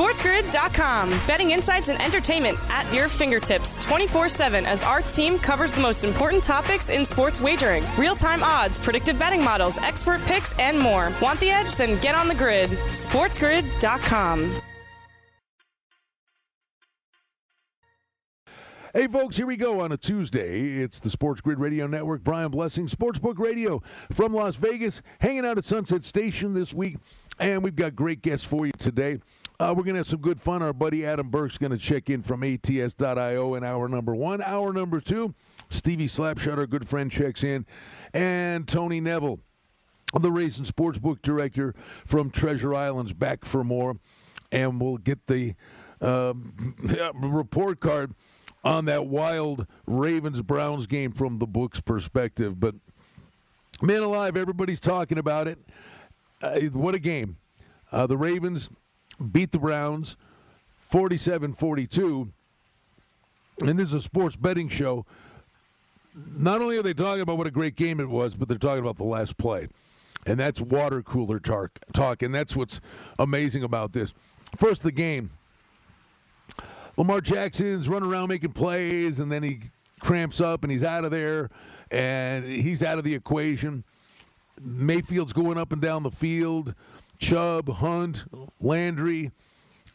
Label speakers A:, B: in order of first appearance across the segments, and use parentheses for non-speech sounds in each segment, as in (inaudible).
A: SportsGrid.com. Betting insights and entertainment at your fingertips 24 7 as our team covers the most important topics in sports wagering real time odds, predictive betting models, expert picks, and more. Want the edge? Then get on the grid. SportsGrid.com.
B: Hey, folks, here we go on a Tuesday. It's the Sports Grid Radio Network. Brian Blessing, Sportsbook Radio from Las Vegas, hanging out at Sunset Station this week. And we've got great guests for you today. Uh, we're going to have some good fun. Our buddy Adam Burke's going to check in from ATS.io in hour number one. Hour number two, Stevie Slapshot, our good friend, checks in. And Tony Neville, the race and sportsbook director from Treasure Islands, back for more. And we'll get the uh, (laughs) report card on that wild Ravens Browns game from the book's perspective. But man alive, everybody's talking about it. Uh, what a game. Uh, the Ravens beat the Browns 47 42. And this is a sports betting show. Not only are they talking about what a great game it was, but they're talking about the last play. And that's water cooler talk. talk and that's what's amazing about this. First, the game. Lamar Jackson's running around making plays, and then he cramps up and he's out of there, and he's out of the equation. Mayfield's going up and down the field. Chubb, Hunt, Landry.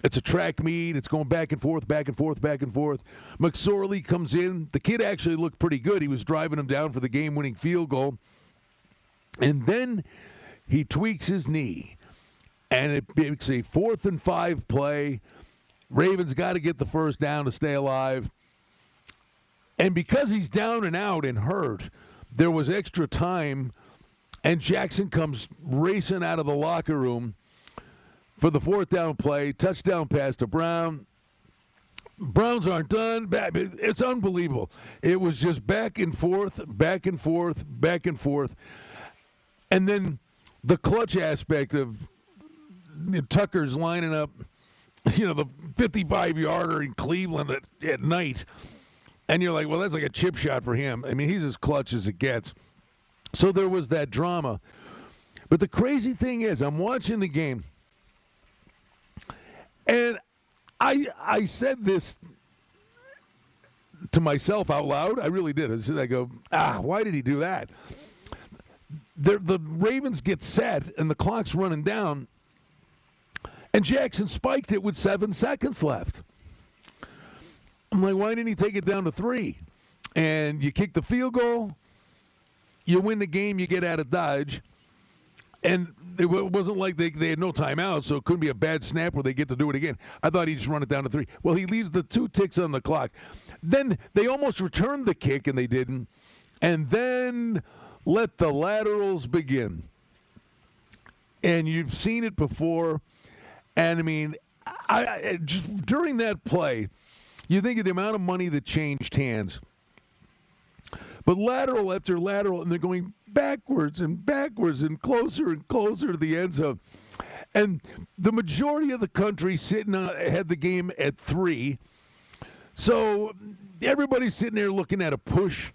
B: It's a track meet. It's going back and forth, back and forth, back and forth. McSorley comes in. The kid actually looked pretty good. He was driving him down for the game winning field goal. And then he tweaks his knee. And it makes a fourth and five play. Ravens got to get the first down to stay alive. And because he's down and out and hurt, there was extra time, and Jackson comes racing out of the locker room for the fourth down play, touchdown pass to Brown. Browns aren't done. It's unbelievable. It was just back and forth, back and forth, back and forth. And then the clutch aspect of Tucker's lining up (laughs) – you know, the 55 yarder in Cleveland at, at night. And you're like, well, that's like a chip shot for him. I mean, he's as clutch as it gets. So there was that drama. But the crazy thing is, I'm watching the game, and I I said this to myself out loud. I really did. I I go, ah, why did he do that? The, the Ravens get set, and the clock's running down, and Jackson spiked it with seven seconds left. I'm like, why didn't he take it down to three? And you kick the field goal, you win the game, you get out of Dodge. And it wasn't like they, they had no timeout, so it couldn't be a bad snap where they get to do it again. I thought he'd just run it down to three. Well, he leaves the two ticks on the clock. Then they almost returned the kick, and they didn't. And then let the laterals begin. And you've seen it before and I mean, I, I, just during that play, you think of the amount of money that changed hands. But lateral after lateral, and they're going backwards and backwards and closer and closer to the end zone. And the majority of the country sitting had the game at three. So everybody's sitting there looking at a push.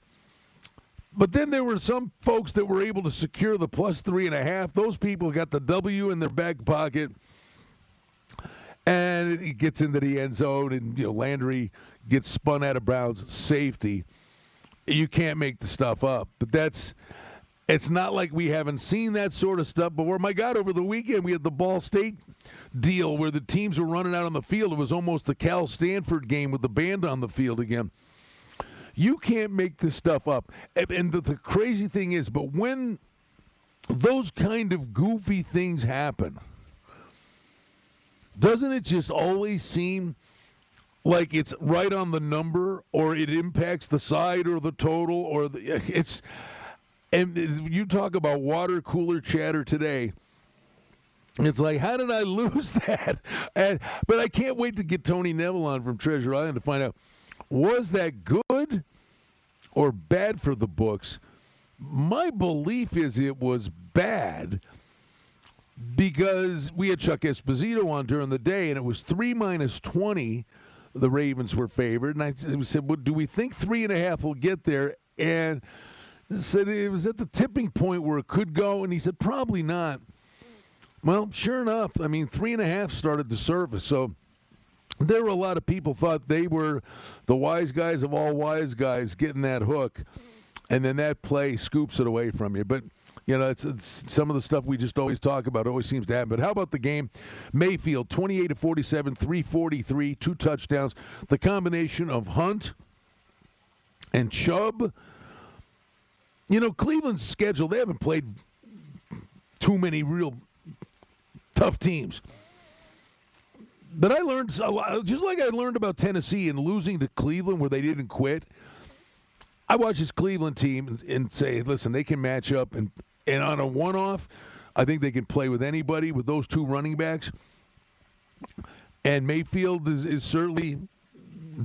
B: But then there were some folks that were able to secure the plus three and a half. Those people got the W in their back pocket and he gets into the end zone, and you know Landry gets spun out of Brown's safety. You can't make the stuff up, but that's. It's not like we haven't seen that sort of stuff before. My God, over the weekend we had the Ball State deal where the teams were running out on the field. It was almost the Cal Stanford game with the band on the field again. You can't make this stuff up. And the, the crazy thing is, but when those kind of goofy things happen, doesn't it just always seem like it's right on the number or it impacts the side or the total or the, it's and you talk about water cooler chatter today it's like how did i (laughs) lose that and but i can't wait to get tony neville on from treasure island to find out was that good or bad for the books my belief is it was bad because we had Chuck Esposito on during the day, and it was three minus twenty. The Ravens were favored, and I said, "Well, do we think three and a half will get there?" And said it was at the tipping point where it could go, and he said, "Probably not." Well, sure enough, I mean, three and a half started to surface. So there were a lot of people thought they were the wise guys of all wise guys getting that hook, and then that play scoops it away from you. But you know, it's, it's, some of the stuff we just always talk about always seems to happen. But how about the game? Mayfield, 28 to 47, 343, two touchdowns. The combination of Hunt and Chubb. You know, Cleveland's schedule, they haven't played too many real tough teams. But I learned a lot, just like I learned about Tennessee and losing to Cleveland where they didn't quit. I watch this Cleveland team and, and say, listen, they can match up and and on a one-off, I think they can play with anybody with those two running backs. And Mayfield is, is certainly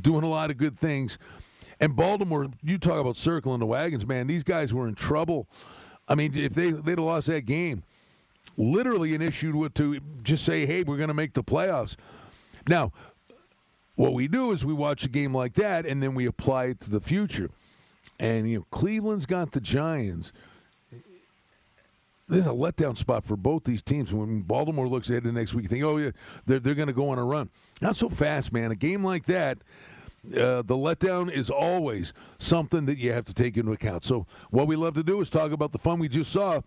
B: doing a lot of good things. And Baltimore, you talk about circling the wagons, man. These guys were in trouble. I mean, if they they'd have lost that game, literally an issue to just say, "Hey, we're going to make the playoffs." Now, what we do is we watch a game like that, and then we apply it to the future. And you know, Cleveland's got the Giants this is a letdown spot for both these teams. When Baltimore looks ahead to next week, you think, oh, yeah, they're, they're going to go on a run. Not so fast, man. A game like that, uh, the letdown is always something that you have to take into account. So, what we love to do is talk about the fun we just saw,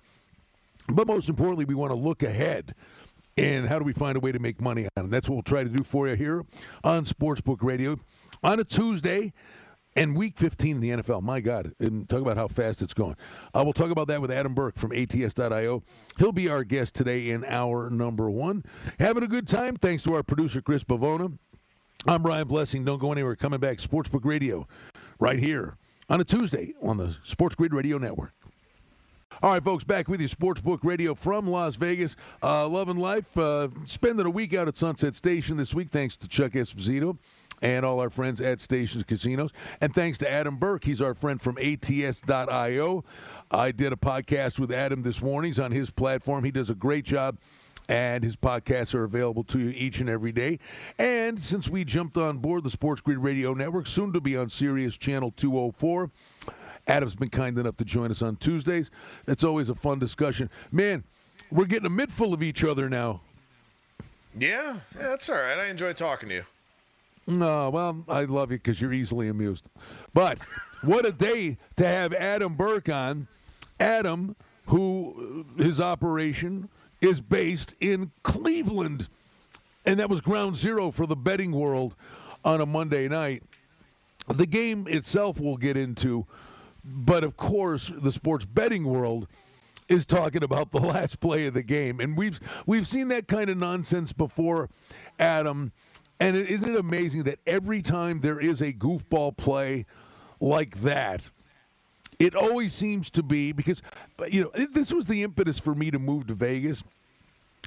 B: but most importantly, we want to look ahead. And how do we find a way to make money on it? That's what we'll try to do for you here on Sportsbook Radio on a Tuesday and week 15 in the NFL. My God, and talk about how fast it's going. Uh, we'll talk about that with Adam Burke from ATS.io. He'll be our guest today in hour number one. Having a good time. Thanks to our producer, Chris Bavona. I'm Brian Blessing. Don't go anywhere. Coming back, Sportsbook Radio, right here on a Tuesday on the Sports Grid Radio Network. All right, folks, back with you, Sportsbook Radio from Las Vegas. Uh, loving life. Uh, spending a week out at Sunset Station this week, thanks to Chuck Esposito and all our friends at Stations Casinos. And thanks to Adam Burke. He's our friend from ATS.io. I did a podcast with Adam this morning. He's on his platform. He does a great job and his podcasts are available to you each and every day. And since we jumped on board the Sports Grid Radio Network, soon to be on Sirius Channel 204, Adam's been kind enough to join us on Tuesdays. It's always a fun discussion. Man, we're getting a mid full of each other now.
C: Yeah, yeah, that's all right. I enjoy talking to you.
B: No, well, I love you because you're easily amused. But what a day to have Adam Burke on. Adam, who uh, his operation is based in Cleveland. And that was ground zero for the betting world on a Monday night. The game itself we'll get into, but of course, the sports betting world is talking about the (laughs) last play of the game. And we've we've seen that kind of nonsense before, Adam. And is isn't it amazing that every time there is a goofball play like that, it always seems to be because, you know, this was the impetus for me to move to Vegas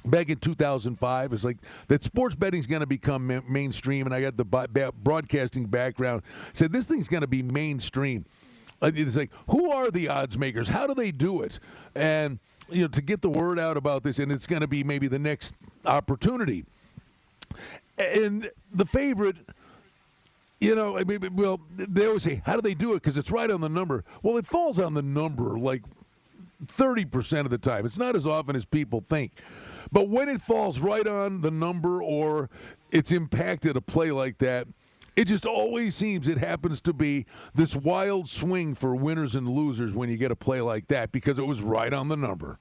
B: back in 2005 it's like that sports betting is going to become ma- mainstream and i got the ba- broadcasting background. Said this thing's going to be mainstream. Uh, it's like who are the odds makers? How do they do it? And you know to get the word out about this and it's going to be maybe the next opportunity and the favorite, you know, I mean, well, they always say, how do they do it? Because it's right on the number. Well, it falls on the number like 30% of the time. It's not as often as people think. But when it falls right on the number or it's impacted a play like that, it just always seems it happens to be this wild swing for winners and losers when you get a play like that because it was right on the number.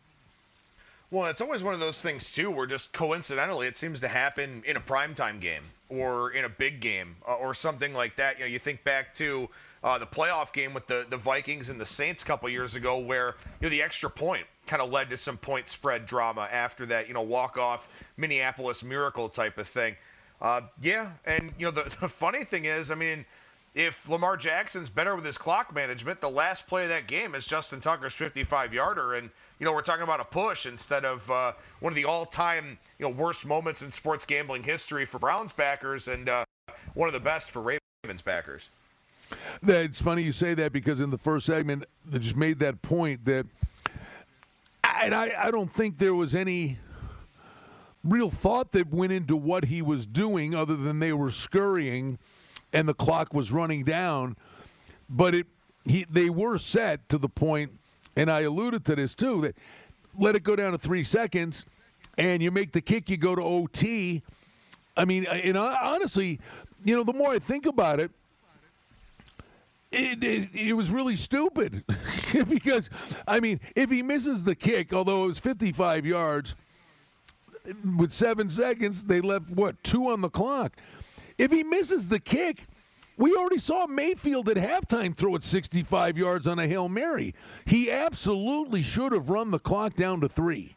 C: Well, it's always one of those things too, where just coincidentally it seems to happen in a primetime game or in a big game uh, or something like that. You know, you think back to uh, the playoff game with the the Vikings and the Saints a couple years ago, where you know the extra point kind of led to some point spread drama after that. You know, walk off Minneapolis miracle type of thing. Uh, yeah, and you know the, (laughs) the funny thing is, I mean if Lamar Jackson's better with his clock management, the last play of that game is Justin Tucker's 55 yarder. And, you know, we're talking about a push instead of uh, one of the all time, you know, worst moments in sports gambling history for Browns backers and uh, one of the best for Ravens backers.
B: It's funny you say that because in the first segment, they just made that point that, and I, I don't think there was any real thought that went into what he was doing other than they were scurrying and the clock was running down. But it he, they were set to the point, and I alluded to this too, that let it go down to three seconds, and you make the kick, you go to OT. I mean, uh, and uh, honestly, you know, the more I think about it, it, it, it, was really stupid (laughs) because, I mean, if he misses the kick, although it was 55 yards, with seven seconds, they left, what, two on the clock. If he misses the kick, we already saw Mayfield at halftime throw it 65 yards on a Hail Mary. He absolutely should have run the clock down to three.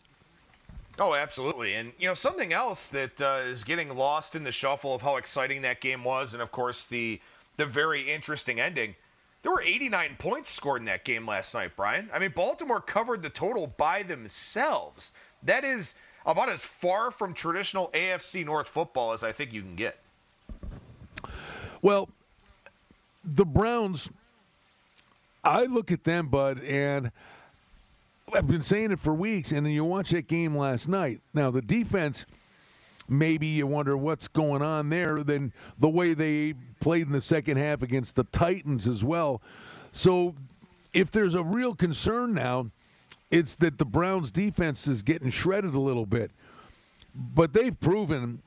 C: Oh, absolutely. And, you know, something else that uh, is getting lost in the shuffle of how exciting that game was, and of course, the, the very interesting ending. There were 89 points scored in that game last night, Brian. I mean, Baltimore covered the total by themselves. That is about as far from traditional AFC North football as I think you can get.
B: Well, the Browns, I look at them, Bud, and I've been saying it for weeks, and then you watch that game last night. Now, the defense, maybe you wonder what's going on there, then the way they played in the second half against the Titans as well. So, if there's a real concern now, it's that the Browns defense is getting shredded a little bit. But they've proven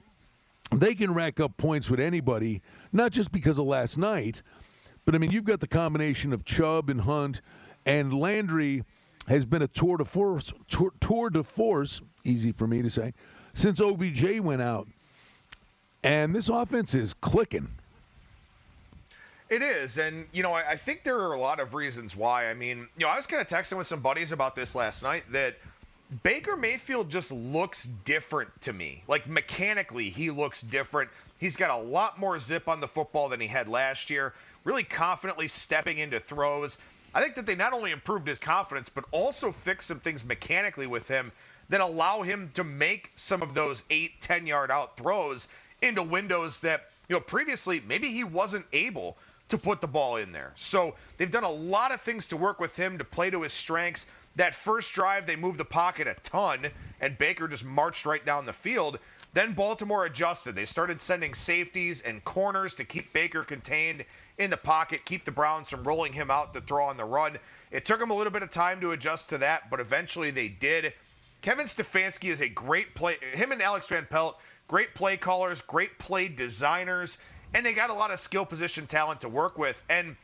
B: they can rack up points with anybody, not just because of last night, but I mean, you've got the combination of Chubb and Hunt, and Landry has been a tour de force, tour, tour de force, easy for me to say, since OBJ went out. And this offense is clicking.
C: It is, and you know, I, I, think there are a lot of reasons why. I mean, you know, I was kind of texting with some buddies about this last night that Baker Mayfield just looks different to me. Like mechanically, he looks different. He's got a lot more zip on the football than he had last year. Really confidently stepping into throws. I think that they not only improved his confidence, but also fixed some things mechanically with him that allow him to make some of those eight, 10 yard out throws into windows that, you know, previously maybe he wasn't able to put the ball in there. So they've done a lot of things to work with him to play to his strengths. That first drive, they moved the pocket a ton, and Baker just marched right down the field. Then Baltimore adjusted. They started sending safeties and corners to keep Baker contained in the pocket, keep the Browns from rolling him out to throw on the run. It took them a little bit of time to adjust to that, but eventually they did. Kevin Stefanski is a great play. Him and Alex Van Pelt, great play callers, great play designers and they got a lot of skill position talent to work with. And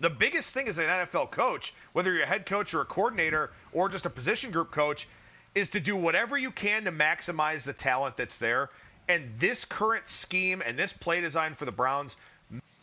C: the biggest thing as an NFL coach, whether you're a head coach or a coordinator or just a position group coach, is to do whatever you can to maximize the talent that's there. And this current scheme and this play design for the Browns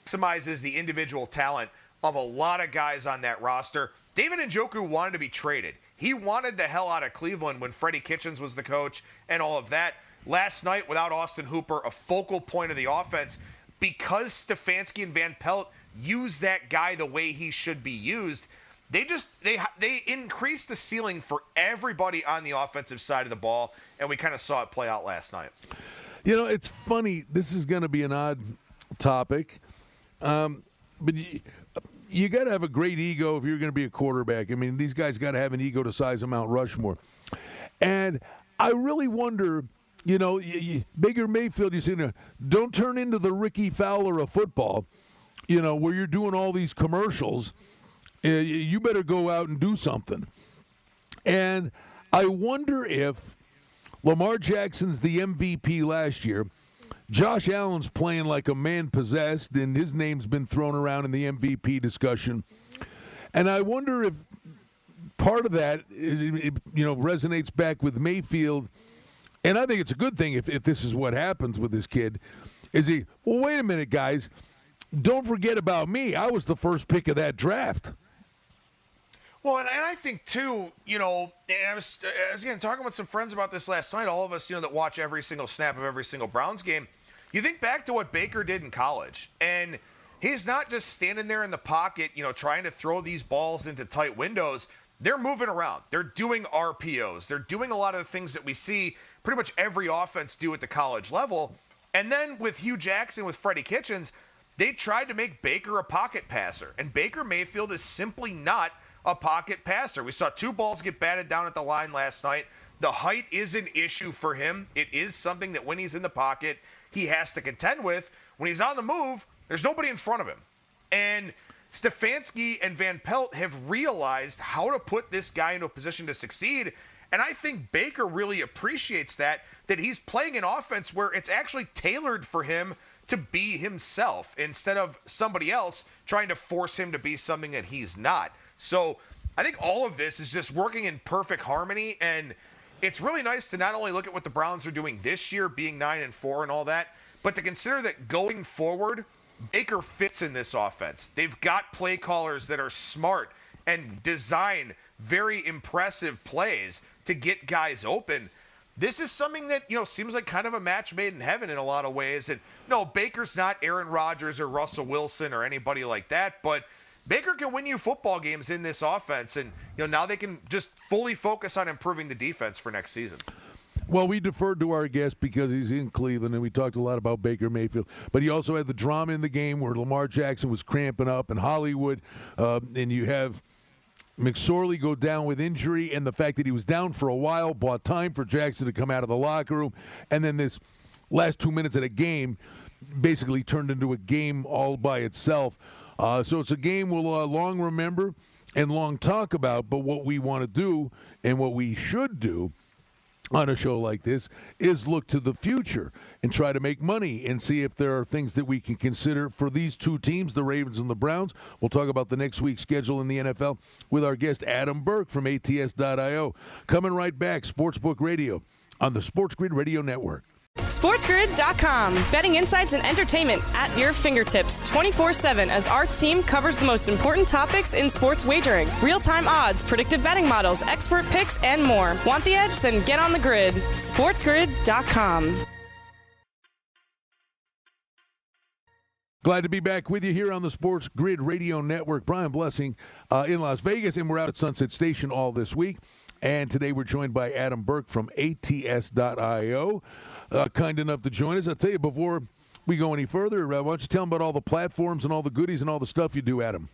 C: maximizes the individual talent of a lot of guys on that roster. David Njoku wanted to be traded. He wanted the hell out of Cleveland when Freddie Kitchens was the coach and all of that. Last night, without Austin Hooper, a focal point of the offense, because Stefanski and Van Pelt use that guy the way he should be used, they just they they increased the ceiling for everybody on the offensive side of the ball, and we kind of saw it play out last night.
B: You know, it's funny. This is going to be an odd topic, um, but you, you got to have a great ego if you're going to be a quarterback. I mean, these guys got to have an ego to size of Mount Rushmore, and I really wonder you know, you, you, Baker Mayfield, you see, don't turn into the Rickie Fowler of football, you know, where you're doing all these commercials. Uh, you better go out and do something. And I wonder if Lamar Jackson's the MVP last year. Josh Allen's playing like a man possessed, and his name's been thrown around in the MVP discussion. And I wonder if part of that, you know, resonates back with Mayfield – and I think it's a good thing if, if this is what happens with this kid. Is he, well, wait a minute, guys. Don't forget about me. I was the first pick of that draft.
C: Well, and, and I think too, you know, I was, I was again talking with some friends about this last night. All of us, you know, that watch every single snap of every single Browns game. You think back to what Baker did in college, and he's not just standing there in the pocket, you know, trying to throw these balls into tight windows. They're moving around. They're doing RPOs. They're doing a lot of the things that we see pretty much every offense do at the college level. And then with Hue Jackson, with Freddie Kitchens, they tried to make Baker a pocket passer. And Baker Mayfield is simply not a pocket passer. We saw two balls get batted down at the line last night. The height is an issue for him. It is something that when he's in the pocket, he has to contend with. When he's on the move, there's nobody in front of him. And Stefanski and Van Pelt have realized how to put this guy into a position to succeed And I think Baker really appreciates that, that he's playing an offense where it's actually tailored for him to be himself instead of somebody else trying to force him to be something that he's not. So I think all of this is just working in perfect harmony. And it's really nice to not only look at what the Browns are doing this year, being 9 and 4 and all that, but to consider that going forward, Baker fits in this offense. They've got play callers that are smart and design very impressive plays to get guys open. This is something that, you know, seems like kind of a match made in heaven in a lot of ways. And no, Baker's not Aaron Rodgers or Russell Wilson or anybody like that, but Baker can win you football games in this offense and you know now they can just fully focus on improving the defense for next season.
B: Well, we deferred to our guest because he's in Cleveland, and we talked a lot about Baker Mayfield. But he also had the drama in the game where Lamar Jackson was cramping up, in Hollywood, uh, and you have McSorley go down with injury, and the fact that he was down for a while bought time for Jackson to come out of the locker room, and then this last two minutes of a game basically turned into a game all by itself. Uh, so it's a game we'll uh, long remember and long talk about. But what we want to do and what we should do on a show like this is look to the future and try to make money and see if there are things that we can consider for these two teams, the Ravens and the Browns. We'll talk about the next week's schedule in the NFL with our guest Adam Burke from ATS.io. Coming right back, Sportsbook Radio on the Sports Grid Radio Network.
A: SportsGrid.com. Betting insights and entertainment at your fingertips 24 7 as our team covers the most important topics in sports wagering real time odds, predictive betting models, expert picks, and more. Want the edge? Then get on the grid. SportsGrid.com.
B: Glad to be back with you here on the Sports Grid Radio Network. Brian Blessing uh, in Las Vegas, and we're out at Sunset Station all this week. And today we're joined by Adam Burke from ATS.io uh, kind enough to join us. I'll tell you before we go any further, uh, why don't you tell them about all the platforms and all the goodies and all the stuff you do, Adam?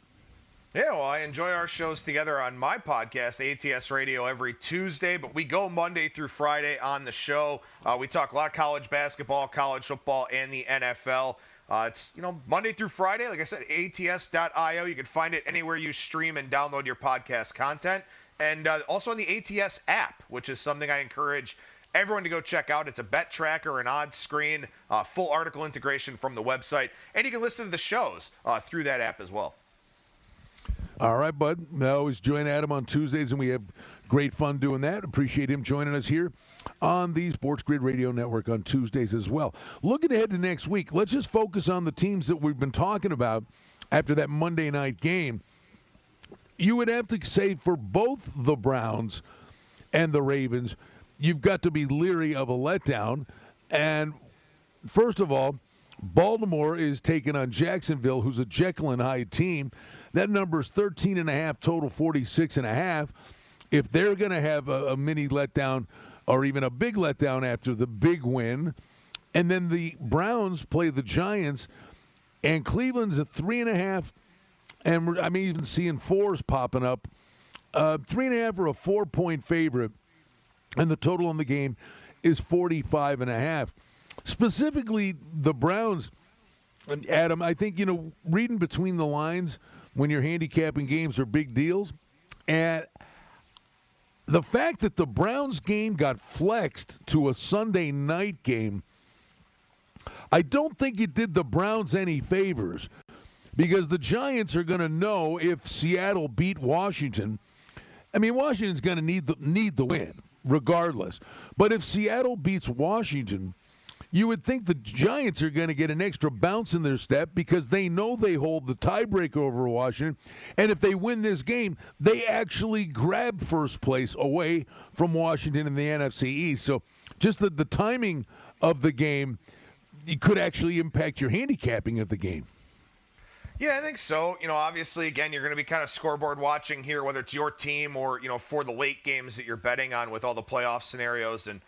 C: Yeah, well, I enjoy our shows together on my podcast, ATS Radio, every Tuesday, but we go Monday through Friday on the show. Uh, we talk a lot of college basketball, college football, and the NFL. Uh, it's, you know, Monday through Friday. Like I said, ats.io. You can find it anywhere you stream and download your podcast content. And uh, also on the ATS app, which is something I encourage everyone to go check out. It's a bet tracker, an odds screen, uh, full article integration from the website, and you can listen to the shows uh, through that app as well.
B: All right, bud. I always join Adam on Tuesdays, and we have great fun doing that. Appreciate him joining us here on the Sports Grid Radio Network on Tuesdays as well. Looking ahead to next week, let's just focus on the teams that we've been talking about after that Monday night game. You would have to say for both the Browns and the Ravens, you've got to be leery of a letdown. And first of all, Baltimore is taking on Jacksonville, who's a Jekyll and Hyde team. That number is 13 and a half, total 46 and a half. If they're going to have a, a mini letdown or even a big letdown after the big win, and then the Browns play the Giants, and Cleveland's a three and a half, and I mean even seeing fours popping up. Uh, three and a half or a four point favorite and the total on the game is 45 and a half. Specifically, the Browns, and Adam, I think, you know, reading between the lines when you're handicapping games are big deals. And the fact that the Browns game got flexed to a Sunday night game, I don't think it did the Browns any favors because the Giants are going to know if Seattle beat Washington. I mean, Washington's going to need the need the win regardless. But if Seattle beats Washington, you would think the Giants are going to get an extra bounce in their step because they know they hold the tiebreaker over Washington. And if they win this game, they actually grab first place away from Washington in the NFC East. So just the, the timing of the game it could actually impact your handicapping of the game.
C: Yeah, I think so. You know, obviously, again, you're going to be kind of scoreboard watching here, whether it's your team or you know for the late games that you're betting on with all the playoff scenarios and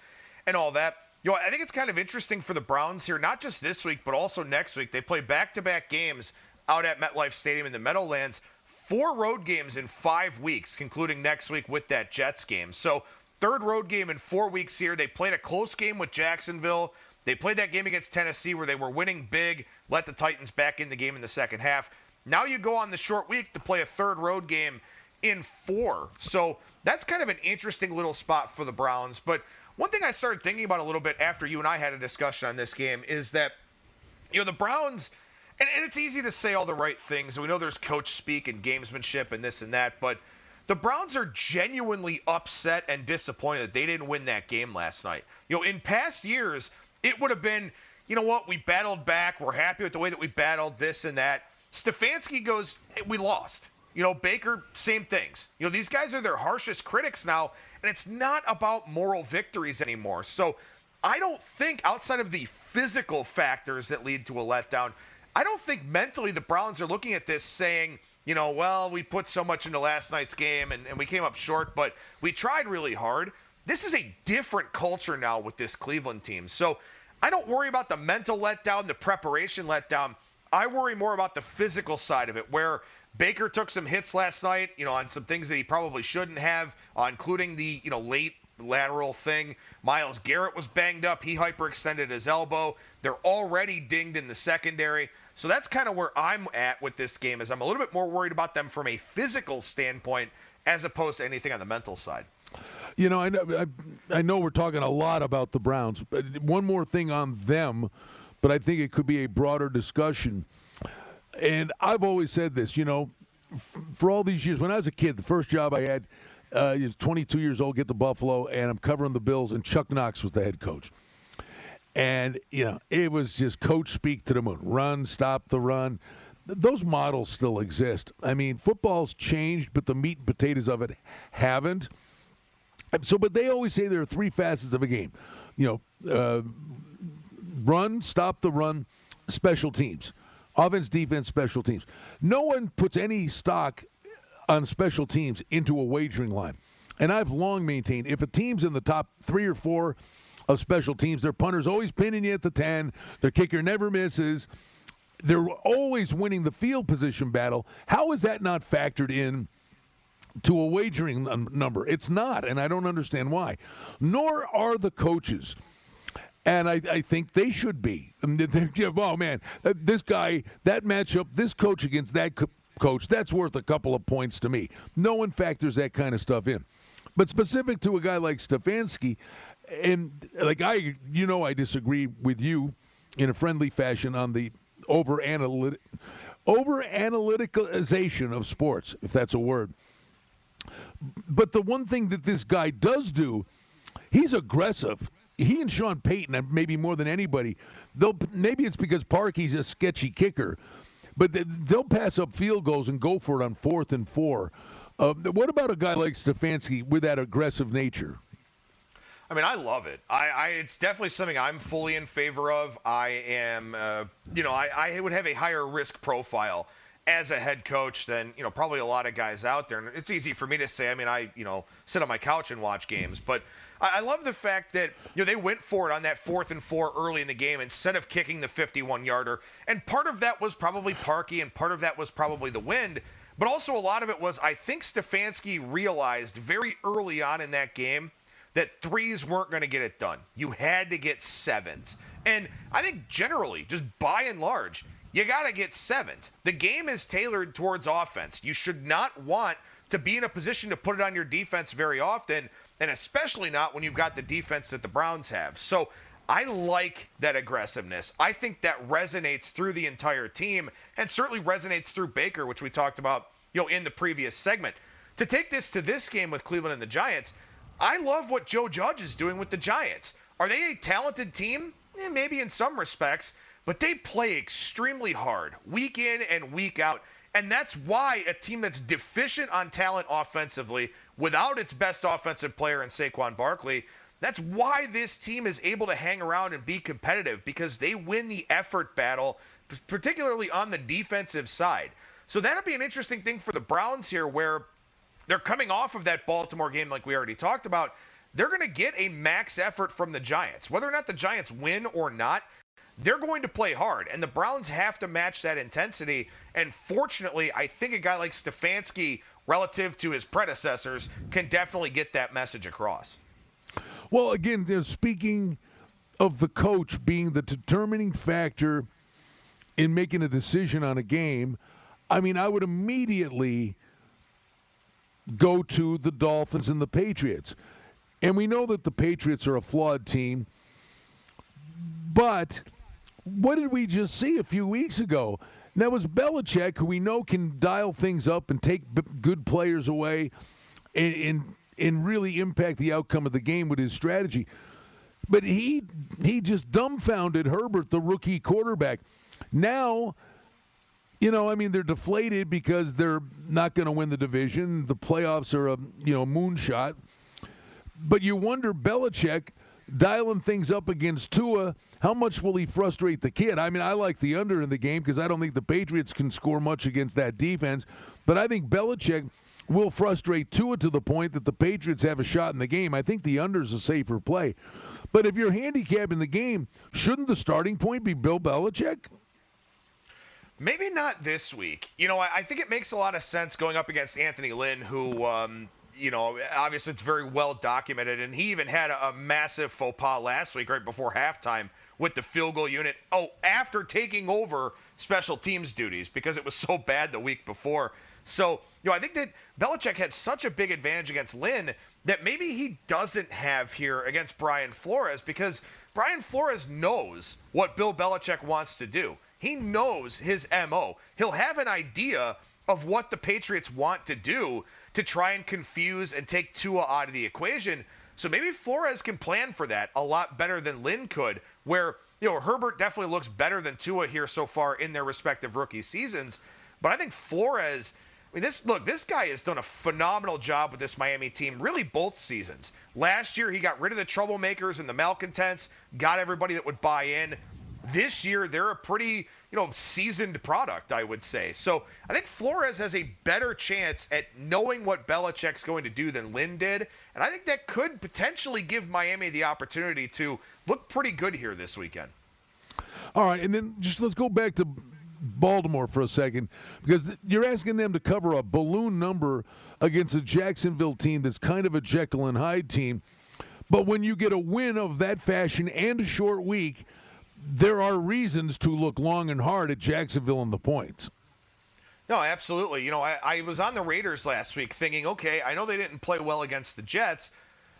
C: and all that. You know, I think it's kind of interesting for the Browns here, not just this week, but also next week. They play back-to-back games out at MetLife Stadium in the Meadowlands. Four road games in five weeks, concluding next week with that Jets game. So third road game in four weeks here. They played a close game with Jacksonville. They played that game against Tennessee where they were winning big, let the Titans back in the game in the second half. Now you go on the short week to play a third road game in four. So that's kind of an interesting little spot for the Browns. But one thing I started thinking about a little bit after you and I had a discussion on this game is that, you know, the Browns, and, and it's easy to say all the right things. We know there's coach speak and gamesmanship and this and that, but the Browns are genuinely upset and disappointed that they didn't win that game last night. You know, in past years, it would have been, you know what, we battled back. We're happy with the way that we battled this and that. Stefanski goes, hey, we lost. You know, Baker, same things. You know, these guys are their harshest critics now, and it's not about moral victories anymore. So I don't think, outside of the physical factors that lead to a letdown, I don't think mentally the Browns are looking at this saying, you know, well, we put so much into last night's game and, and we came up short, but we tried really hard. This is a different culture now with this Cleveland team. So I don't worry about the mental letdown, the preparation letdown. I worry more about the physical side of it, where Baker took some hits last night, you know, on some things that he probably shouldn't have, uh, including the, you know, late lateral thing. Myles Garrett was banged up. He hyperextended his elbow. They're already dinged in the secondary. So that's kind of where I'm at with this game is I'm a little bit more worried about them from a physical standpoint as opposed to anything on the mental side.
B: You know, I know, I, I know we're talking a lot about the Browns, but one more thing on them, but I think it could be a broader discussion. And I've always said this, you know, for all these years, when I was a kid, the first job I had, uh, was 22 years old, get to Buffalo, and I'm covering the Bills, and Chuck Knox was the head coach. And, you know, it was just coach speak to the moon run, stop the run. Those models still exist. I mean, football's changed, but the meat and potatoes of it haven't. So, but they always say there are three facets of a game. You know, uh, run, stop the run, special teams. Offense, defense, special teams. No one puts any stock on special teams into a wagering line. And I've long maintained if a team's in the top three or four of special teams. Their punter's always pinning you at the 10. Their kicker never misses. They're always winning the field position battle. How is that not factored in to a wagering number? It's not, and I don't understand why. Nor are the coaches. And I, I think they should be. (laughs) oh, man, uh, this guy, that matchup, this coach against that co- coach, that's worth a couple of points to me. No one factors that kind of stuff in. But specific to a guy like Stefanski, and like I, you know, I disagree with you in a friendly fashion on the over analytic, over analyticalization of sports, if that's a word. But the one thing that this guy does do, he's aggressive. He and Sean Payton, maybe more than anybody, they'll maybe it's because Parkey's a sketchy kicker, but they'll pass up field goals and go for it on fourth and four. Uh, what about a guy like Stefanski with that aggressive nature?
C: I mean, I love it. I, I, it's definitely something I'm fully in favor of. I am, uh, you know, I, I would have a higher risk profile as a head coach than you know probably a lot of guys out there. And it's easy for me to say. I mean, I you know sit on my couch and watch games, but I, I love the fact that you know they went for it on that fourth and four early in the game instead of kicking the 51 yarder. And part of that was probably Parkey, and part of that was probably the wind. But also a lot of it was I think Stefanski realized very early on in that game that threes weren't going to get it done. You had to get sevens. And I think generally, just by and large, you got to get sevens. The game is tailored towards offense. You should not want to be in a position to put it on your defense very often, and especially not when you've got the defense that the Browns have. So I like that aggressiveness. I think that resonates through the entire team and certainly resonates through Baker, which we talked about, you know, in the previous segment. To take this to this game with Cleveland and the Giants, I love what Joe Judge is doing with the Giants. Are they a talented team? Eh, maybe in some respects, but they play extremely hard week in and week out. And that's why a team that's deficient on talent offensively, without its best offensive player in Saquon Barkley, that's why this team is able to hang around and be competitive because they win the effort battle, particularly on the defensive side. So that'll be an interesting thing for the Browns here, where they're coming off of that Baltimore game, like we already talked about. They're going to get a max effort from the Giants. Whether or not the Giants win or not, they're going to play hard. And the Browns have to match that intensity. And fortunately, I think a guy like Stefanski, relative to his predecessors, can definitely get that message across.
B: Well, again, speaking of the coach being the determining factor in making a decision on a game, I mean, I would immediately go to the Dolphins and the Patriots. And we know that the Patriots are a flawed team. But what did we just see a few weeks ago? That was Belichick, who we know can dial things up and take b- good players away and, and, and really impact the outcome of the game with his strategy. But he he just dumbfounded Herbert, the rookie quarterback. Now, you know, I mean, they're deflated because they're not going to win the division. The playoffs are a you know moonshot. But you wonder Belichick dialing things up against Tua, how much will he frustrate the kid? I mean, I like the under in the game because I don't think the Patriots can score much against that defense. But I think Belichick will frustrate Tua to the point that the Patriots have a shot in the game. I think the under is a safer play. But if you're handicapping the game, shouldn't the starting point be Bill Belichick?
C: Maybe not this week. You know, I, I think it makes a lot of sense going up against Anthony Lynn, who um, you know, obviously it's very well documented, and he even had a, a, massive faux pas last week, right before halftime, with the field goal unit. Oh, after taking over special teams duties because it was so bad the week before. So, you know, I think that Belichick had such a big advantage against Lynn that maybe he doesn't have here against Brian Flores because Brian Flores knows what Bill Belichick wants to do. He knows his MO. He'll have an idea of what the Patriots want to do to try and confuse and take Tua out of the equation. So maybe Flores can plan for that a lot better than Lynn could, where, you know, Herbert definitely looks better than Tua here so far in their respective rookie seasons. But I think Flores, I mean, this look, this guy has done a phenomenal job with this Miami team, really both seasons. Last year, he got rid of the troublemakers and the malcontents, got everybody that would buy in. This year, they're a pretty you know, seasoned product, I would say. So I think Flores has a better chance at knowing what Belichick's going to do than Lynn did. And I think that could potentially give Miami the opportunity to look pretty good here this weekend.
B: All right, and then just let's go back to Baltimore for a second because you're asking them to cover a balloon number against a Jacksonville team that's kind of a Jekyll and Hyde team. But when you get a win of that fashion and a short week, there are reasons to look long and hard at Jacksonville and the points.
C: No, absolutely. You know, I, I was on the Raiders last week thinking, okay, I know they didn't play well against the Jets,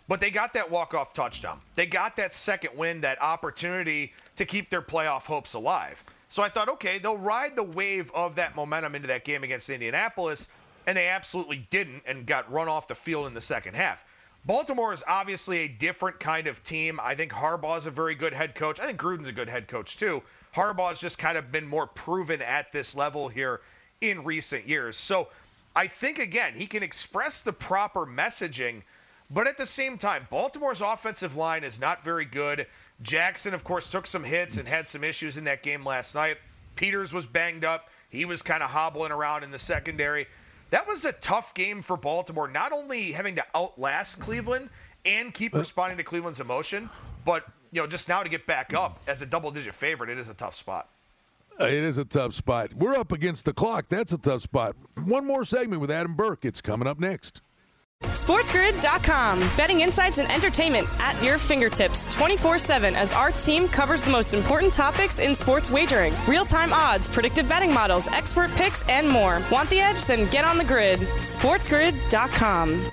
C: but they got that walk-off touchdown. They got that second win, that opportunity to keep their playoff hopes alive. So I thought, okay, they'll ride the wave of that momentum into that game against Indianapolis, and they absolutely didn't and got run off the field in the second half. Baltimore is obviously a different kind of team. I think Harbaugh is a very good head coach. I think Gruden's a good head coach too. Harbaugh's just kind of been more proven at this level here in recent years. So I think again he can express the proper messaging, but at the same time, Baltimore's offensive line is not very good. Jackson, of course, took some hits and had some issues in that game last night. Peters was banged up. He was kind of hobbling around in the secondary that was a tough game for Baltimore, not only having to outlast Cleveland and keep responding to Cleveland's emotion, but you know, just now to get back up as a double-digit favorite, it is a tough spot.
B: Uh, it is a tough spot. We're up against the clock. That's a tough spot. One more segment with Adam Burke. It's coming up next.
A: SportsGrid.com. Betting insights and entertainment at your fingertips 24 7 as our team covers the most important topics in sports wagering real time odds, predictive betting models, expert picks, and more. Want the edge? Then get on the grid. SportsGrid.com.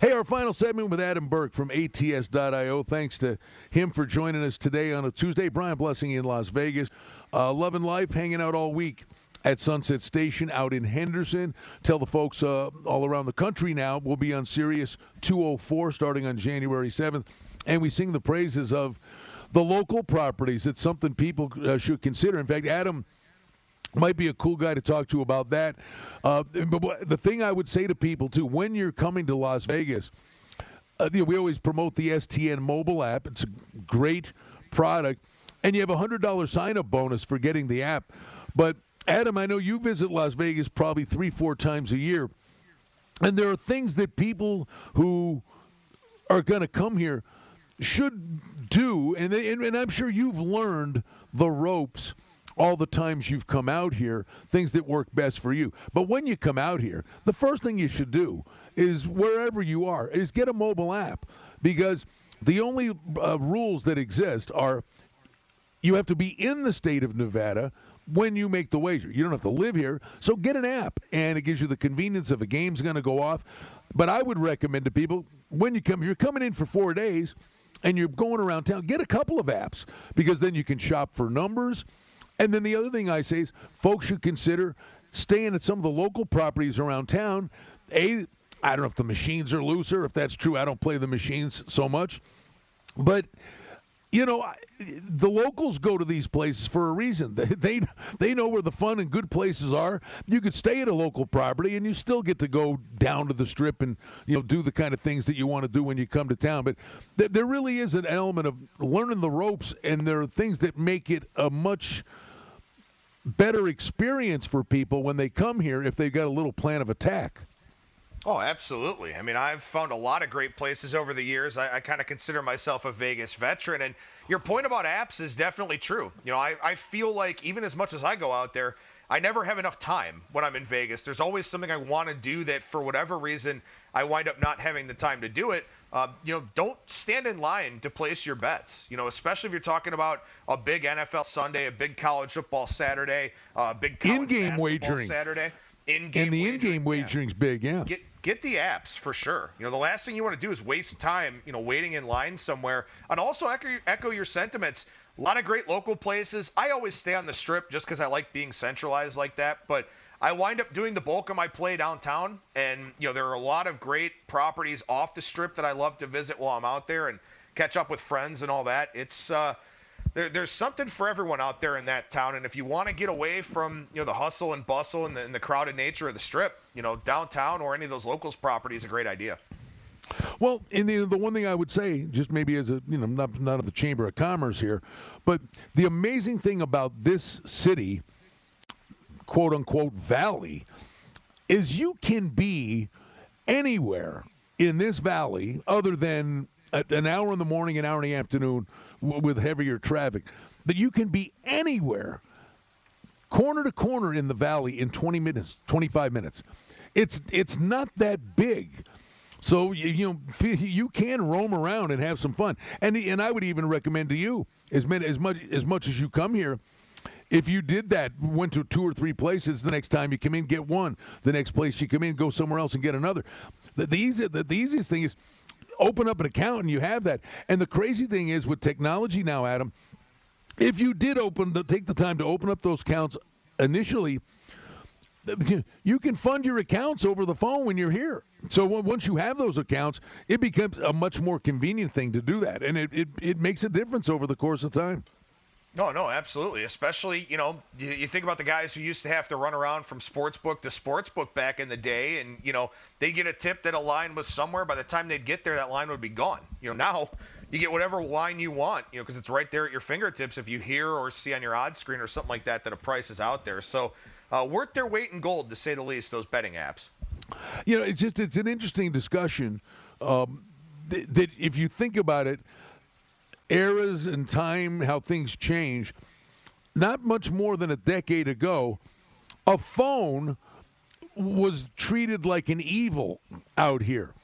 B: Hey, our final segment with Adam Burke from ATS.io. Thanks to him for joining us today on a Tuesday. Brian Blessing in Las Vegas. Uh, loving life, hanging out all week at Sunset Station out in Henderson. Tell the folks uh, all around the country now we'll be on Sirius 204 starting on January 7th, and we sing the praises of the local properties. It's something people uh, should consider. In fact, Adam might be a cool guy to talk to about that. Uh, but the thing I would say to people too, when you're coming to Las Vegas, uh, you know, we always promote the STN mobile app. It's a great product, and you have a hundred dollar sign up bonus for getting the app. But Adam, I know you visit Las Vegas probably three, four times a year. And there are things that people who are going to come here should do. And, they, and, and I'm sure you've learned the ropes all the times you've come out here, things that work best for you. But when you come out here, the first thing you should do is wherever you are, is get a mobile app because the only uh, rules that exist are you have to be in the state of Nevada when you make the wager. You don't have to live here, so get an app, and it gives you the convenience of a game's going to go off. But I would recommend to people when you come, you're coming in for four days and you're going around town, get a couple of apps because then you can shop for numbers. And then the other thing I say is folks should consider staying at some of the local properties around town. A, I don't know if the machines are looser. If that's true, I don't play the machines so much. But you know, the locals go to these places for a reason. (laughs) They, they they know where the fun and good places are. You could stay at a local property and you still get to go down to the strip and you know do the kind of things that you want to do when you come to town. But th- there really is an element of learning the ropes, and there are things that make it a much better experience for people when they come here if they've got a little plan of attack.
C: Oh, absolutely. I mean, I've found a lot of great places over the years. I, I kind of consider myself a Vegas veteran. And your point about apps is definitely true. You know, I, I feel like even as much as I go out there, I never have enough time when I'm in Vegas. There's always something I want to do that, for whatever reason, I wind up not having the time to do it. Uh, you know, don't stand in line to place your bets. You know, especially if you're talking about a big NFL Sunday, a big college football Saturday, a uh, big
B: in-game wagering
C: Saturday. In-game
B: and the
C: wagering,
B: in-game wagering's
C: yeah.
B: big, yeah.
C: Get get the apps for sure. You know, the last thing you want to do is waste time, you know, waiting in line somewhere. And also echo, echo your sentiments. A lot of great local places. I always stay on the strip just because I like being centralized like that. But I wind up doing the bulk of my play downtown, and you know there are a lot of great properties off the strip that I love to visit while I'm out there and catch up with friends and all that. It's uh, there, there's something for everyone out there in that town, and if you want to get away from you know the hustle and bustle and the, and the crowded nature of the strip, you know downtown or any of those locals property is a great idea.
B: Well, and the, the one thing I would say, just maybe as a you know not not of the Chamber of Commerce here, but the amazing thing about this city quote unquote valley is you can be anywhere in this valley other than an hour in the morning, an hour in the afternoon with heavier traffic. But you can be anywhere, corner to corner in the valley in 20 minutes, 25 minutes. It's it's not that big. So you know you can roam around and have some fun, and and I would even recommend to you as many as much as much as you come here, if you did that, went to two or three places, the next time you come in, get one. The next place you come in, go somewhere else and get another. The, the, easy, the, the easiest thing is open up an account and you have that. And the crazy thing is with technology now, Adam, if you did open the, take the time to open up those accounts initially, (laughs) you can fund your accounts over the phone when you're here. So once you have those accounts, it becomes a much more convenient thing to do that, and it, it, it makes a difference over the course of time.
C: No, no, absolutely. Especially, you know, you, you, think about the guys who used to have to run around from sportsbook to sportsbook back in the day, and you know, they get a tip that a line was somewhere. By the time they'd get there, that line would be gone. You know, now you get whatever line you want, you know, because it's right there at your fingertips. If you hear or see on your odds screen or something like that that a price is out there, so uh, worth their weight in gold to say the least. Those betting apps.
B: You know, it's just it's an interesting discussion. Um, th- that if you think about it eras and time, how things change. Not much more than a decade ago, a phone was treated like an evil out here.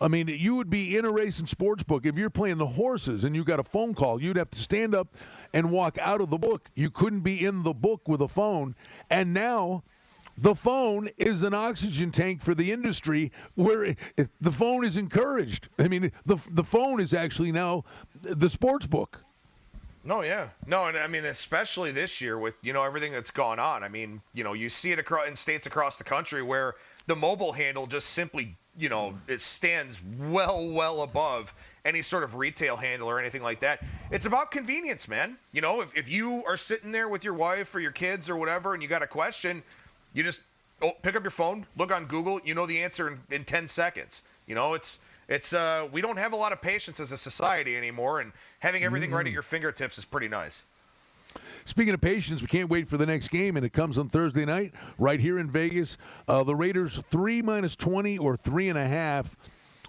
B: I mean, you would be in a race and sports book. If you're playing the horses and you got a phone call, you'd have to stand up and walk out of the book. You couldn't be in the book with a phone. And now the phone is an oxygen tank for the industry where the phone is encouraged. I mean, the, the phone is actually now the sports book.
C: No, yeah, no, and I mean, especially this year with you know everything that's gone on. I mean, you know, you see it across in states across the country where the mobile handle just simply, you know, it stands well, well above any sort of retail handle or anything like that. It's about convenience, man. You know, if, if you are sitting there with your wife or your kids or whatever, and you got a question, you just oh, pick up your phone, look on Google, you know the answer in, in 10 seconds. You know, it's it's uh, we don't have a lot of patience as a society anymore, and having everything mm. right at mm. your fingertips is pretty nice.
B: Speaking of patience, we can't wait for the next game, and it comes on Thursday night right here in Vegas. Uh, the Raiders three minus twenty or three and a half,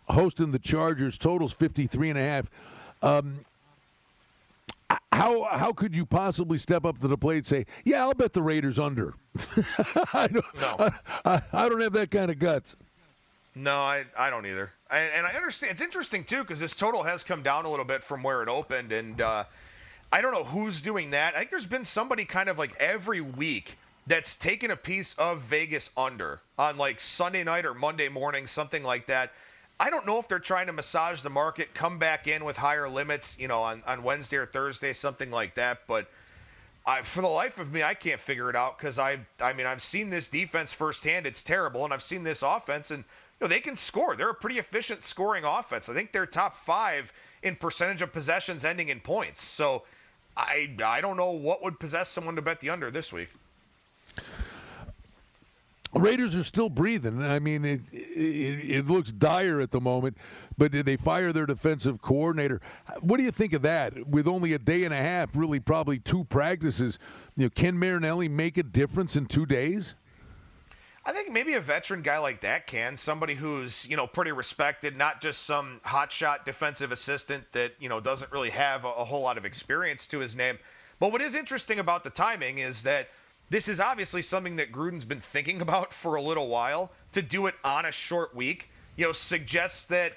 B: hosting the Chargers. Totals fifty three and a half. Um, how how could you possibly step up to the plate and say, "Yeah, I'll bet the Raiders under"? (laughs) I, don't, no. I, I, don't have that kind of guts.
C: No, I, I don't either. and I understand. It's interesting too because this total has come down a little bit from where it opened, and uh, I don't know who's doing that. I think there's been somebody kind of like every week that's taken a piece of Vegas under on like Sunday night or Monday morning, something like that. I don't know if they're trying to massage the market, come back in with higher limits, you know, on, on Wednesday or Thursday, something like that. But I, for the life of me, I can't figure it out because I, I mean, I've seen this defense firsthand. It's terrible, and I've seen this offense, and you know they can score. They're a pretty efficient scoring offense. I think they're top five in percentage of possessions ending in points. So I, I don't know what would possess someone to bet the under this week.
B: Raiders are still breathing. I mean, it, it, it looks dire at the moment, but did they fire their defensive coordinator? What do you think of that? With only a day and a half, really probably two practices, you know, can Marinelli make a difference in two days?
C: I think maybe a veteran guy like that can. Somebody who's, you know, pretty respected, not just some hotshot defensive assistant that, you know, doesn't really have a, a whole lot of experience to his name. But what is interesting about the timing is that – this is obviously something that Gruden's been thinking about (laughs) for a little while. To do it on a short week, you know, suggests that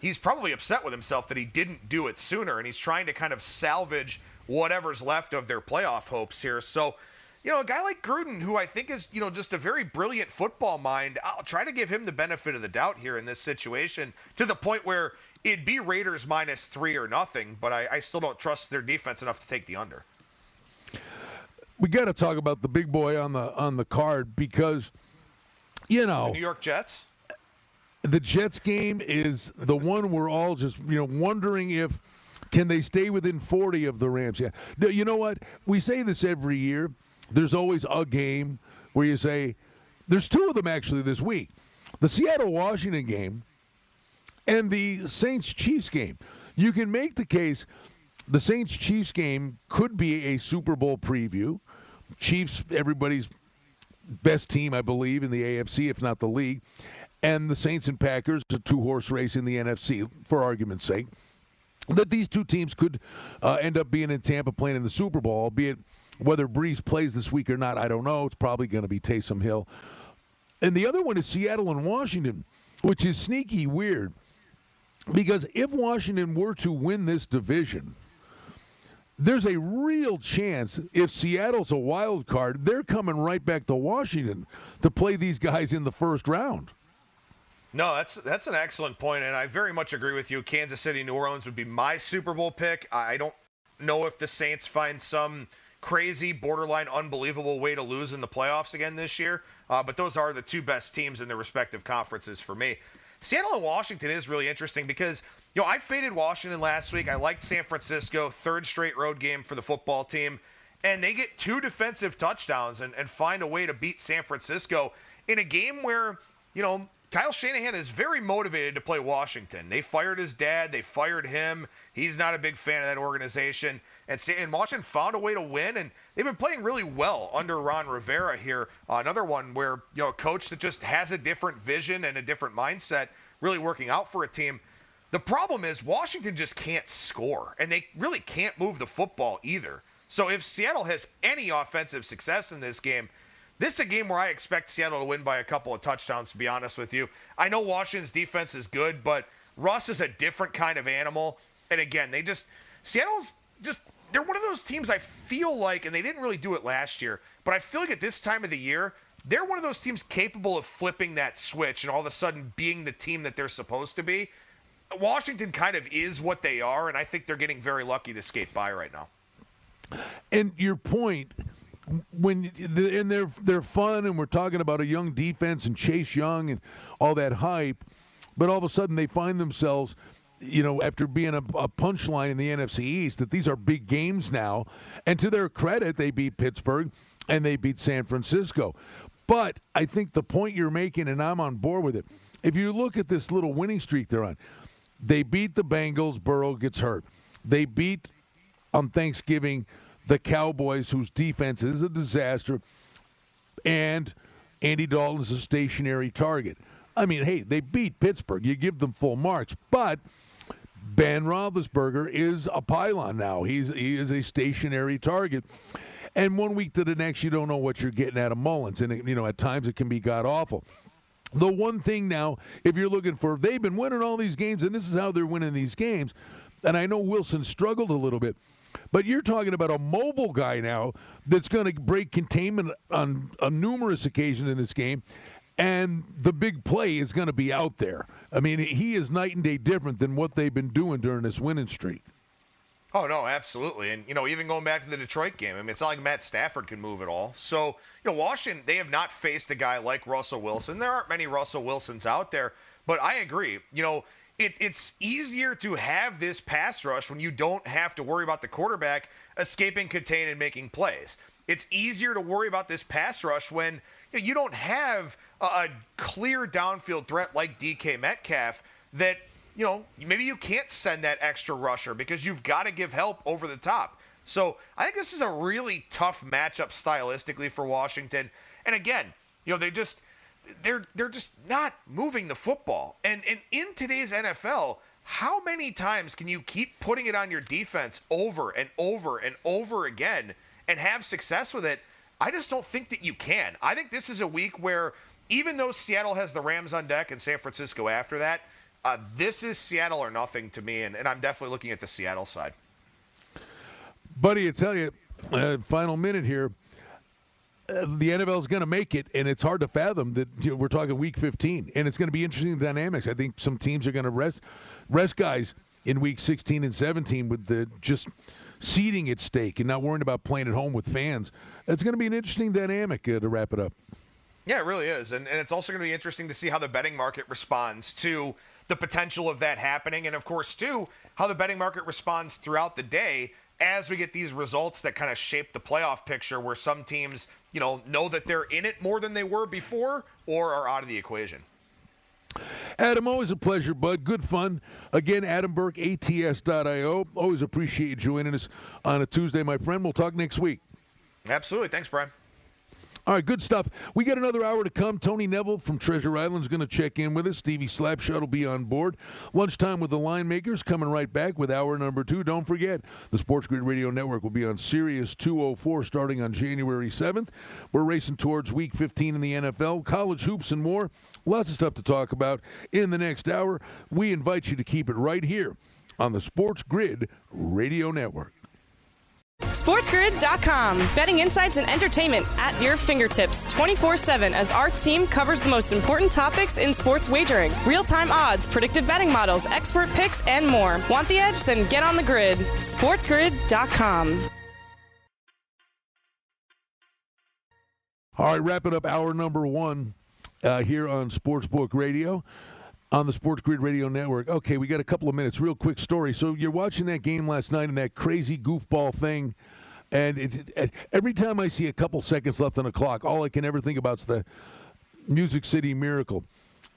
C: he's probably upset with himself that he didn't do it sooner, and he's trying to kind of salvage whatever's left of their playoff hopes here. So, you know, a guy like Gruden, who I think is, you know, just a very brilliant football mind, I'll try to give him the benefit of the doubt here in this situation to the point where it'd be Raiders minus three or nothing, but I, I still don't trust their defense enough to take the under
B: we got to talk about the big boy on the on the card because you know
C: the New York Jets.
B: The Jets game is the one we're all just you know wondering if can they stay within 40 of the Rams. Yeah, you know what? We say this every year. There's always a game where you say there's two of them actually this week. The Seattle Washington game and the Saints Chiefs game. You can make the case the Saints Chiefs game could be a Super Bowl preview. Chiefs, everybody's best team, I believe, in the AFC, if not the league. And the Saints and Packers, a two horse race in the NFC, for argument's sake. That these two teams could uh, end up being in Tampa playing in the Super Bowl, albeit whether Brees plays this week or not, I don't know. It's probably going to be Taysom Hill. And the other one is Seattle and Washington, which is sneaky weird. Because if Washington were to win this division, there's a real chance if Seattle's a wild card, they're coming right back to Washington to play these guys in the first round.
C: No, that's that's an excellent point, and I very much agree with you. Kansas City, New Orleans would be my Super Bowl pick. I don't know if the Saints find some crazy, borderline, unbelievable way to lose in the playoffs again this year, uh, but those are the two best teams in their respective conferences for me. Seattle and Washington is really interesting because you know, I faded Washington last week. I liked San Francisco, third straight road game for the football team. And they get two defensive touchdowns and, and find a way to beat San Francisco in a game where, you know, Kyle Shanahan is very motivated to play Washington. They fired his dad, they fired him. He's not a big fan of that organization. And, and Washington found a way to win, and they've been playing really well under Ron Rivera here. Uh, another one where, you know, a coach that just has a different vision and a different mindset really working out for a team. The problem is Washington just can't score, and they really can't move the football either. So if Seattle has any offensive success in this game, this is a game where I expect Seattle to win by a couple of touchdowns, to be honest with you. I know Washington's defense is good, but Russ is a different kind of animal. And again, they just, Seattle's just, they're one of those teams I feel like, and they didn't really do it last year, but I feel like at this time of the year, they're one of those teams capable of flipping that switch and all of a sudden being the team that they're supposed to be. Washington kind of is what they are, and I think they're getting very lucky to skate by right now.
B: And your point, when and they're they're fun, and we're talking about a young defense and Chase Young and all that hype, but all of a sudden they find themselves, you know, after being a, a punchline in the NFC East, that these are big games now. And to their credit, they beat Pittsburgh and they beat San Francisco. But I think the point you're making, and I'm on board with it. If you look at this little winning streak they're on, they beat the Bengals. Burrow gets hurt. They beat on Thanksgiving the Cowboys, whose defense is a disaster, and Andy Dalton's a stationary target. I mean, hey, they beat Pittsburgh. You give them full marks, but Ben Roethlisberger is a pylon now. He's he is a stationary target. And one week to the next, you don't know what you're getting out of Mullens, and you know at times it can be god awful. The one thing now, if you're looking for, they've been winning all these games, and this is how they're winning these games. And I know Wilson struggled a little bit. But you're talking about a mobile guy now that's going to break containment on, on numerous occasions in this game, and the big play is going to be out there. I mean, he is night and day different than what they've been doing during this winning streak.
C: Oh no, absolutely, and you know, even going back to the Detroit game, I mean, it's not like Matt Stafford can move at all. So, you know, Washington, they have not faced a guy like Russell Wilson. There aren't many Russell Wilsons out there, but I agree. You know, it, it's easier to have this pass rush when you don't have to worry about the quarterback escaping, contain, and making plays. It's easier to worry about this pass rush when you, know, you don't have a, a clear downfield threat like DK Metcalf that you know, maybe you can't send that extra rusher because you've got to give help over the top. So I think this is a really tough matchup stylistically for Washington. And again, you know, they just they're they're just not moving the football. And and in today's NFL, how many times can you keep putting it on your defense over and over and over again and have success with it? I just don't think that you can. I think this is a week where even though Seattle has the Rams on deck and San Francisco after that, uh, this is Seattle or nothing to me, and, and I'm definitely looking at the Seattle side.
B: Buddy, I tell you, uh, final minute here. Uh, the NFL is going to make it, and it's hard to fathom that you know, we're talking Week 15, and it's going to be interesting dynamics. I think some teams are going to rest rest guys in Week 16 and 17 with the just seeding at stake and not worrying about playing at home with fans. It's going to be an interesting dynamic uh, to wrap it up.
C: Yeah, it really is, and, and it's also going to be interesting to see how the betting market responds to the potential of that happening. And of course, too, how the betting market responds throughout the day as we get these results that kind of shape the playoff picture where some teams, you know, know that they're in it more than they were before or are out of the equation.
B: Adam, always a pleasure, bud. Good fun. Again, Adam Burke, ATS.io. Always appreciate you joining us on a Tuesday, my friend. We'll talk next week.
C: Absolutely. Thanks, Brian.
B: All right, good stuff. We got another hour to come. Tony Neville from Treasure Island is going to check in with us. Stevie Slapshot will be on board. Lunchtime with the line makers coming right back with hour number two. Don't forget, the Sports Grid Radio Network will be on Sirius 204 starting on January 7th. We're racing towards Week 15 in the NFL, college hoops, and more. Lots of stuff to talk about in the next hour. We invite you to keep it right here on the Sports Grid Radio Network.
A: SportsGrid.com. Betting insights and entertainment at your fingertips 24 7 as our team covers the most important topics in sports wagering real time odds, predictive betting models, expert picks, and more. Want the edge? Then get on the grid. SportsGrid.com.
B: All right, wrapping up hour number one uh, here on Sportsbook Radio on the Sports Grid Radio Network. Okay, we got a couple of minutes. Real quick story. So you're watching that game last night and that crazy goofball thing, and it, it, every time I see a couple seconds left on the clock, all I can ever think about is the Music City Miracle.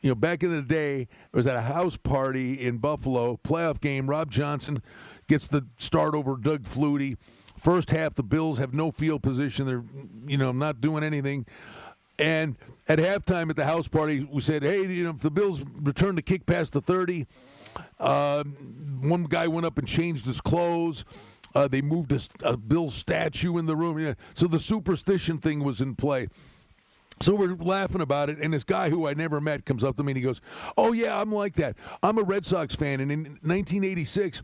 B: You know, back in the day, it was at a house party in Buffalo, playoff game. Rob Johnson gets the start over Doug Flutie. First half, the Bills have no field position. They're, you know, not doing anything. And at halftime at the house party, we said, hey, you know, if the Bills return the kick past the 30, uh, one guy went up and changed his clothes. Uh, they moved a, a Bill statue in the room. So the superstition thing was in play. So we're laughing about it, and this guy who I never met comes up to me and he goes, "Oh yeah, I'm like that. I'm a Red Sox fan, and in 1986,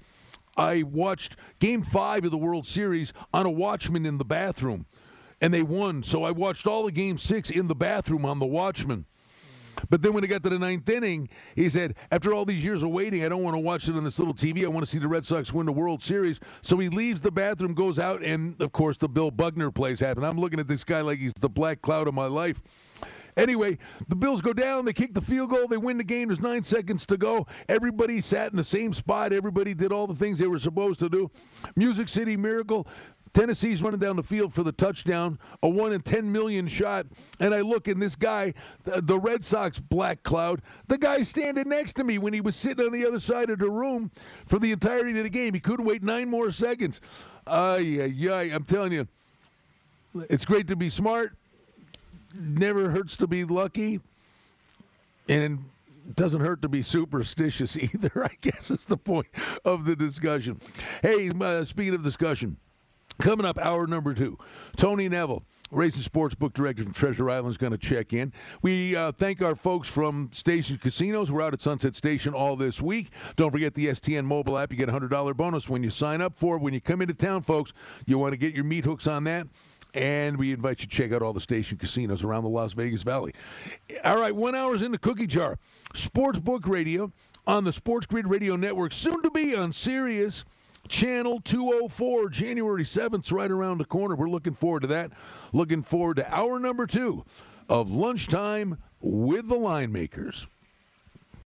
B: I watched Game Five of the World Series on a Watchman in the bathroom." And they won. So I watched all the game six in the bathroom on the Watchman. But then when it got to the ninth inning, he said, after all these years of waiting, I don't want to watch it on this little TV. I want to see the Red Sox win the World Series. So he leaves the bathroom, goes out, and of course the Bill Buckner plays happen. I'm looking at this guy like he's the black cloud of my life. Anyway, the Bills go down. They kick the field goal. They win the game. There's nine seconds to go. Everybody sat in the same spot. Everybody did all the things they were supposed to do. Music City Miracle. Tennessee's running down the field for the touchdown, a one in 10 million shot. And I look, and this guy, the Red Sox black cloud, the guy standing next to me when he was sitting on the other side of the room for the entirety of the game. He couldn't wait nine more seconds. Ay, ay, ay. I'm telling you, it's great to be smart. Never hurts to be lucky. And doesn't hurt to be superstitious (laughs) either, I guess is the point of the discussion. Hey, uh, speaking of discussion, Coming up, hour number two, Tony Neville, Racing Sports Book Director from Treasure Island, is going to check in. We uh, thank our folks from Station Casinos. We're out at Sunset Station all this week. Don't forget the STN mobile app. You get a $100 bonus when you sign up for it. When you come into town, folks, you want to get your meat hooks on that. And we invite you to check out all the station casinos around the Las Vegas Valley. All right, one hour's in the cookie jar. Sports Book Radio on the Sports Grid Radio Network, soon to be on Sirius. Channel 204, January 7th, right around the corner. We're looking forward to that. Looking forward to hour number two of Lunchtime with the Line Makers.